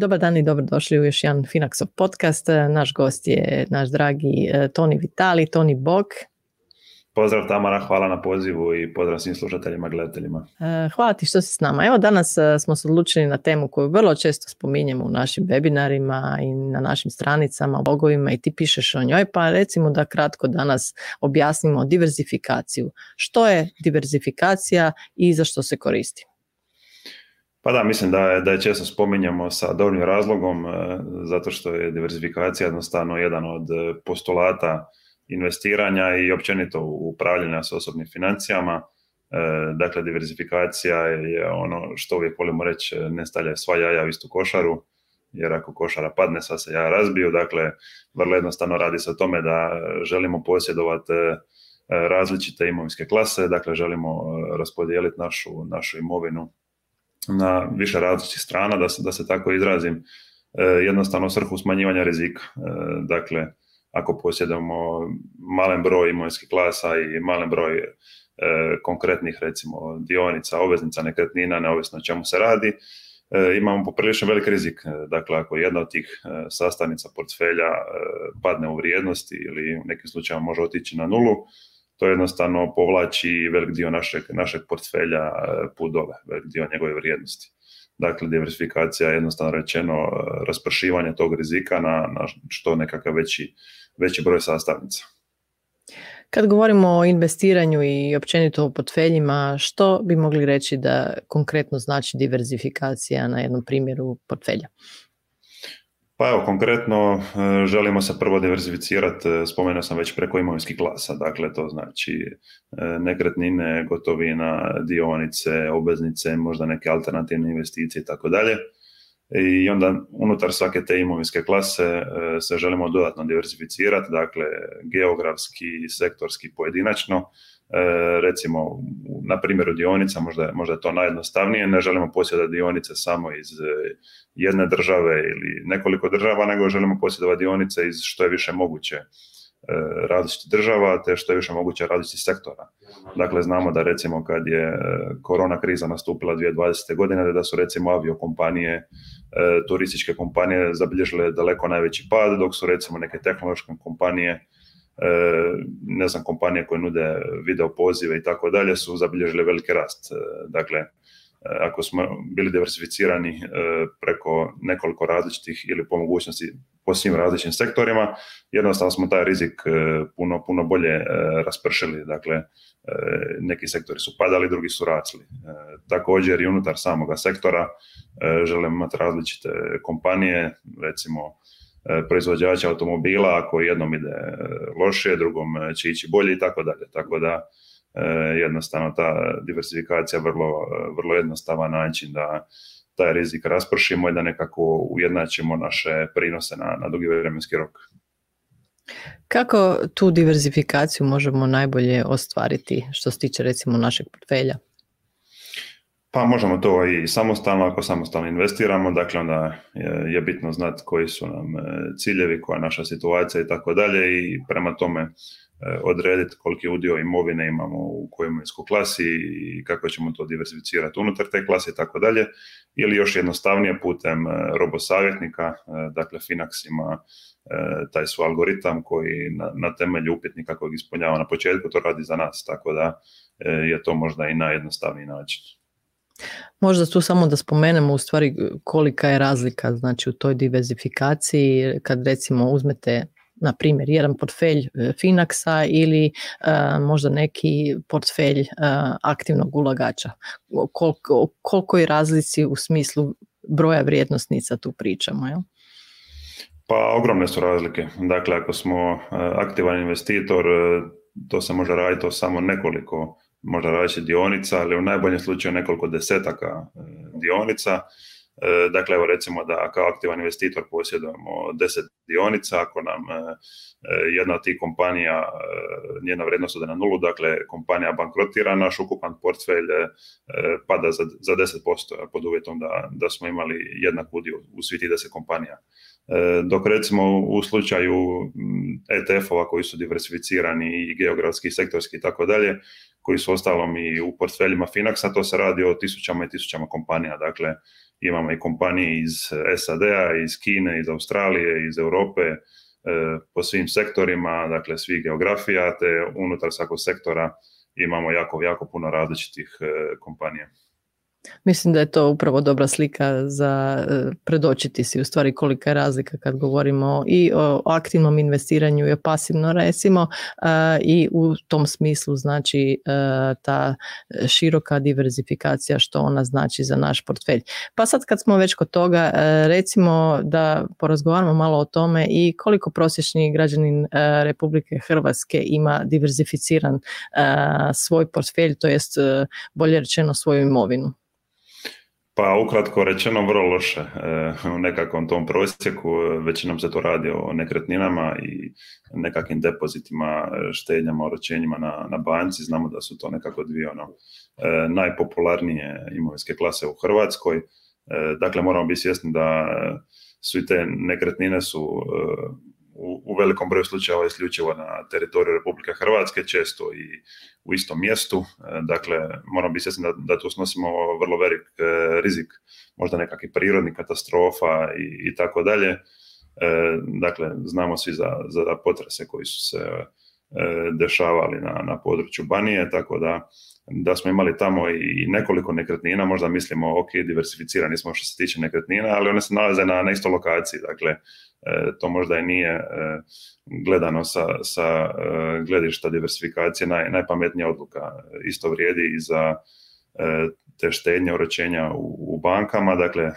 Dobar dan i dobrodošli u još jedan Finaxov podcast. Naš gost je naš dragi e, Toni Vitali, Toni Bok. Pozdrav Tamara, hvala na pozivu i pozdrav svim slušateljima, gledateljima. E, hvala ti što si s nama. Evo danas e, smo se odlučili na temu koju vrlo često spominjemo u našim webinarima i na našim stranicama, blogovima i ti pišeš o njoj, pa recimo da kratko danas objasnimo diversifikaciju. Što je diversifikacija i za što se koristi? Pa da, mislim da je, da je često spominjamo sa dobrim razlogom, e, zato što je diversifikacija jednostavno jedan od postulata investiranja i općenito upravljanja s osobnim financijama. E, dakle, diversifikacija je ono što uvijek volimo reći, ne stavlja sva jaja u istu košaru, jer ako košara padne, sva se jaja razbiju. Dakle, vrlo jednostavno radi se o tome da želimo posjedovati različite imovinske klase, dakle želimo raspodijeliti našu, našu imovinu na više različitih strana, da se, da se tako izrazim, e, jednostavno svrhu smanjivanja rizika. E, dakle, ako posjedamo malen broj imovinskih klasa i malen broj e, konkretnih recimo dionica, obveznica, nekretnina, neovisno o čemu se radi, imamo poprilično velik rizik. Dakle, ako jedna od tih sastavnica portfelja padne u vrijednosti ili u nekim slučajevima može otići na nulu, to jednostavno povlači velik dio našeg, našeg portfelja e, put dole, velik dio njegove vrijednosti. Dakle, diversifikacija je jednostavno rečeno e, raspršivanje tog rizika na, na što nekakav veći, veći broj sastavnica. Kad govorimo o investiranju i općenito o portfeljima, što bi mogli reći da konkretno znači diversifikacija na jednom primjeru portfelja? Pa evo, konkretno e, želimo se prvo diversificirati, e, spomenuo sam već preko imovinskih klasa, dakle to znači e, nekretnine, gotovina, dionice, obveznice, možda neke alternativne investicije i tako dalje. I onda unutar svake te imovinske klase se želimo dodatno diversificirati, dakle geografski, sektorski, pojedinačno, E, recimo na primjeru dionica, možda, možda je to najjednostavnije, ne želimo posjedati dionice samo iz e, jedne države ili nekoliko država, nego želimo posjedovati dionice iz što je više moguće. e, različitih država, te što je više moguće različitih sektora. Dakle, znamo da recimo kad je korona kriza nastupila 2020. godine, da su recimo aviokompanije, turističke kompanije zabilježile daleko najveći pad, dok su recimo neke tehnološke kompanije E, ne znam, kompanije koje nude video pozive i tako dalje su zabilježile veliki rast. E, dakle, e, ako smo bili diversificirani preko nekoliko različitih ili po mogućnosti po svim različitim sektorima, jednostavno smo taj rizik puno, puno bolje raspršili. Dakle, neki sektori su padali, drugi su rasli. Također i unutar samoga sektora želimo imati različite kompanije, recimo E, proizvođača automobila, ako jednom ide e, loše, drugom e, će ići bolje i tako dalje. Tako da jednostavno ta diversifikacija vrlo, vrlo jednostavan način da taj rizik raspršimo i da nekako ujednačimo naše prinose na, na dugi vremenski rok. Kako tu diversifikaciju možemo najbolje ostvariti što se tiče recimo našeg portfelja? Pa možemo to i samostalno, ako samostalno investiramo, dakle onda je, bitno znati koji su nam e, ciljevi, koja je naša situacija i tako dalje i prema tome e, odrediti koliki udio imovine imamo u kojoj imovinskoj klasi i kako ćemo to diversificirati unutar te klase i tako dalje. Ili još jednostavnije putem e, robosavjetnika, dakle Finax ima taj svoj algoritam koji na, temelju upitnika kojeg ispunjava na početku to radi za nas, tako da je to možda i najjednostavniji način. Možda tu samo da spomenemo u stvari kolika je razlika znači u toj diversifikaciji kad recimo uzmete na primjer jedan portfelj e, Finaxa ili e, možda neki portfelj e, aktivnog ulagača. Koliko, koliko je razlici u smislu broja vrijednosnica tu pričamo, jel? Pa ogromne su razlike. Dakle, ako smo aktivan investitor, to se može raditi o samo nekoliko možda različitih dionica, ali u najboljem slučaju nekoliko desetaka e, dionica. E, dakle, evo recimo da kao aktivan investitor posjedujemo deset dionica, ako nam e, jedna od tih kompanija, njena vrijednost ode na nulu, dakle kompanija bankrotira, naš ukupan portfelj pada za, za 10% pod uvjetom da, da smo imali jednak udio u svih tih deset kompanija. dok recimo u slučaju ETF-ova koji su diversificirani i geografski, sektorski i tako dalje, koji su ostalom i u portfeljima Finaxa, to se radi o tisućama i tisućama kompanija. Dakle, imamo i kompanije iz SAD-a, iz Kine, iz Australije, iz Europe, e, po svim sektorima, dakle svih geografija, te unutar svakog sektora imamo jako, jako puno različitih e, kompanija. Mislim da je to upravo dobra slika za e, predočiti si u stvari kolika je razlika kad govorimo i o aktivnom investiranju i o pasivno recimo e, i u tom smislu znači e, ta široka diverzifikacija što ona znači za naš portfelj. Pa sad kad smo već kod toga recimo da porazgovaramo malo o tome i koliko prosječni građanin Republike Hrvatske ima diverzificiran svoj portfelj, to jest bolje rečeno svoju imovinu. Pa ukratko rečeno vrlo loše e, u nekakvom tom prosjeku, većinom se to radi o nekretninama i nekakvim depozitima, e, štednjama, oročenjima na, na banci, znamo da su to nekako dvije ono, e, najpopularnije imovinske klase u Hrvatskoj, dakle moramo biti svjesni da su i te nekretnine su u, velikom broju slučajeva isključivo na teritoriju Republike Hrvatske, često i u istom mjestu. E, dakle, moram biti svjesni da, da tu snosimo vrlo velik e, rizik, možda nekakvih prirodnih katastrofa i, i tako dalje. E, dakle, znamo svi za, za potrese koji su se dešavali na, na području Banije, tako da da smo imali tamo i nekoliko nekretnina, možda mislimo, ok, diversificirani smo što se tiče nekretnina, ali one se nalaze na, na istoj lokaciji, dakle, e, to možda i nije e, gledano sa, sa e, gledišta diversifikacije naj, najpametnija odluka. Isto vrijedi i za te štednje urećenja u, bankama, dakle,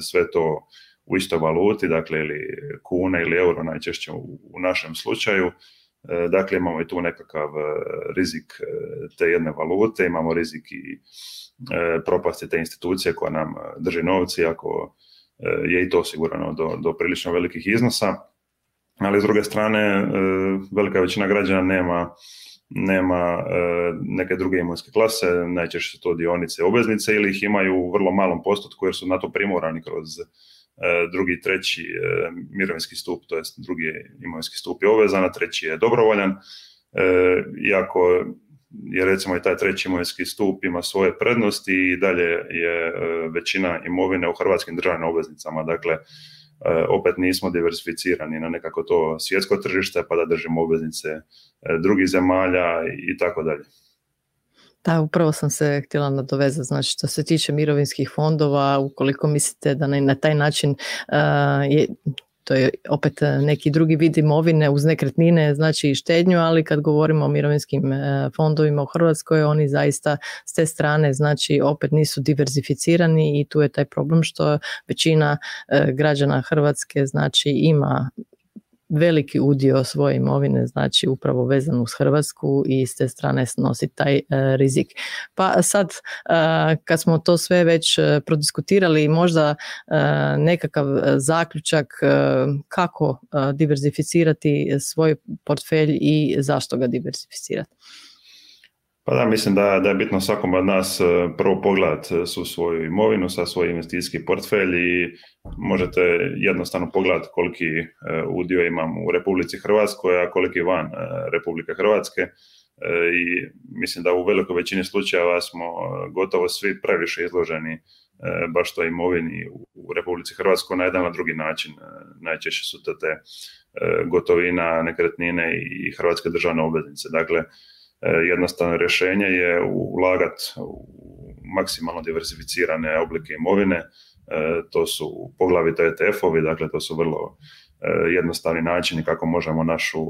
sve to u istoj valuti, dakle, ili kune ili euro najčešće u, našem slučaju, dakle, imamo i tu nekakav e, rizik e, te jedne valute, imamo rizik i propasti te institucije koja nam drži novci, ako je i to osigurano do, prilično velikih iznosa. Ali s druge strane, velika većina građana nema nema neke druge imovinske klase, najčešće su to dionice obveznice ili ih imaju u vrlo malom postotku jer su na to primorani kroz E, drugi treći e, mirovinski stup, to jest drugi imovinski stup je obvezan, a treći je dobrovoljan. E, iako je recimo i taj treći imovinski stup ima svoje prednosti i dalje je većina imovine u hrvatskim državnim obveznicama, dakle opet nismo diversificirani na nekako to svjetsko tržište pa da držimo obveznice drugih zemalja i tako dalje. Da, upravo sam se htjela nadovezati, znači što se tiče mirovinskih fondova, ukoliko mislite da na, taj način je, to je opet neki drugi vid imovine uz nekretnine, znači i štednju, ali kad govorimo o mirovinskim e, fondovima u Hrvatskoj, oni zaista s te strane znači opet nisu diverzificirani i tu je taj problem što većina građana Hrvatske znači ima veliki udio svoje imovine, znači upravo vezan uz Hrvatsku i s te strane snosi taj e, rizik. Pa sad, e, kad smo to sve već e, prodiskutirali, možda nekakav zaključak kako diversificirati svoj portfelj i zašto ga diversificirati. Pa da, mislim da, da je bitno svakom od nas e, prvo pogledat e, su svoju imovinu, sa svoj investicijski portfelj i možete jednostavno pogledati koliki e, udio imam u Republici Hrvatskoj, a koliki van Republike Hrvatske. I mislim da u velikoj većini slučajeva smo gotovo svi previše izloženi baš toj imovini u Republici Hrvatskoj na jedan na drugi način. Najčešće su to te gotovina, nekretnine i hrvatske državne obveznice. Dakle, jednostavno rješenje je ulagati u maksimalno diversificirane oblike imovine, e, to su poglavito ETF-ovi, dakle to su vrlo e, jednostavni načini kako možemo našu,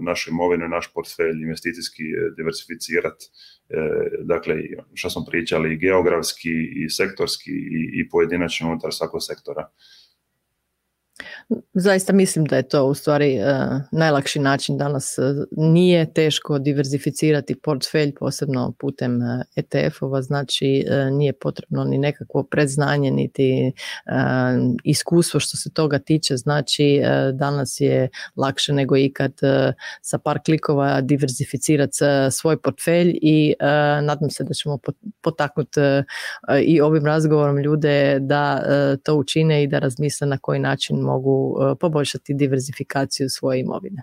našu imovinu, naš portfelj investicijski diversificirati, dakle što smo pričali i geografski i sektorski i, i pojedinačno unutar svakog sektora. Zaista mislim da je to u stvari uh, najlakši način danas. Uh, nije teško diverzificirati portfelj posebno putem uh, ETF-ova, znači nije potrebno ni nekakvo predznanje niti iskustvo što se toga tiče, znači danas je lakše nego ikad sa par klikova diverzificirati svoj portfelj i nadam se da ćemo potaknuti i ovim razgovorom ljude da to učine i da razmisle na koji način mogu mogu poboljšati diverzifikaciju svoje imovine.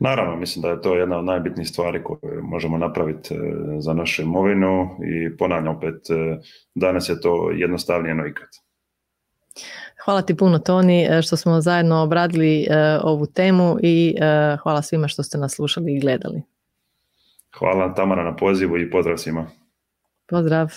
Naravno, mislim da je to jedna od najbitnijih stvari koje možemo napraviti za našu imovinu i ponavljam opet, danas je to jednostavnije no ikad. Hvala ti puno Toni što smo zajedno obradili ovu temu i hvala svima što ste nas slušali i gledali. Hvala Tamara na pozivu i pozdrav svima. Pozdrav.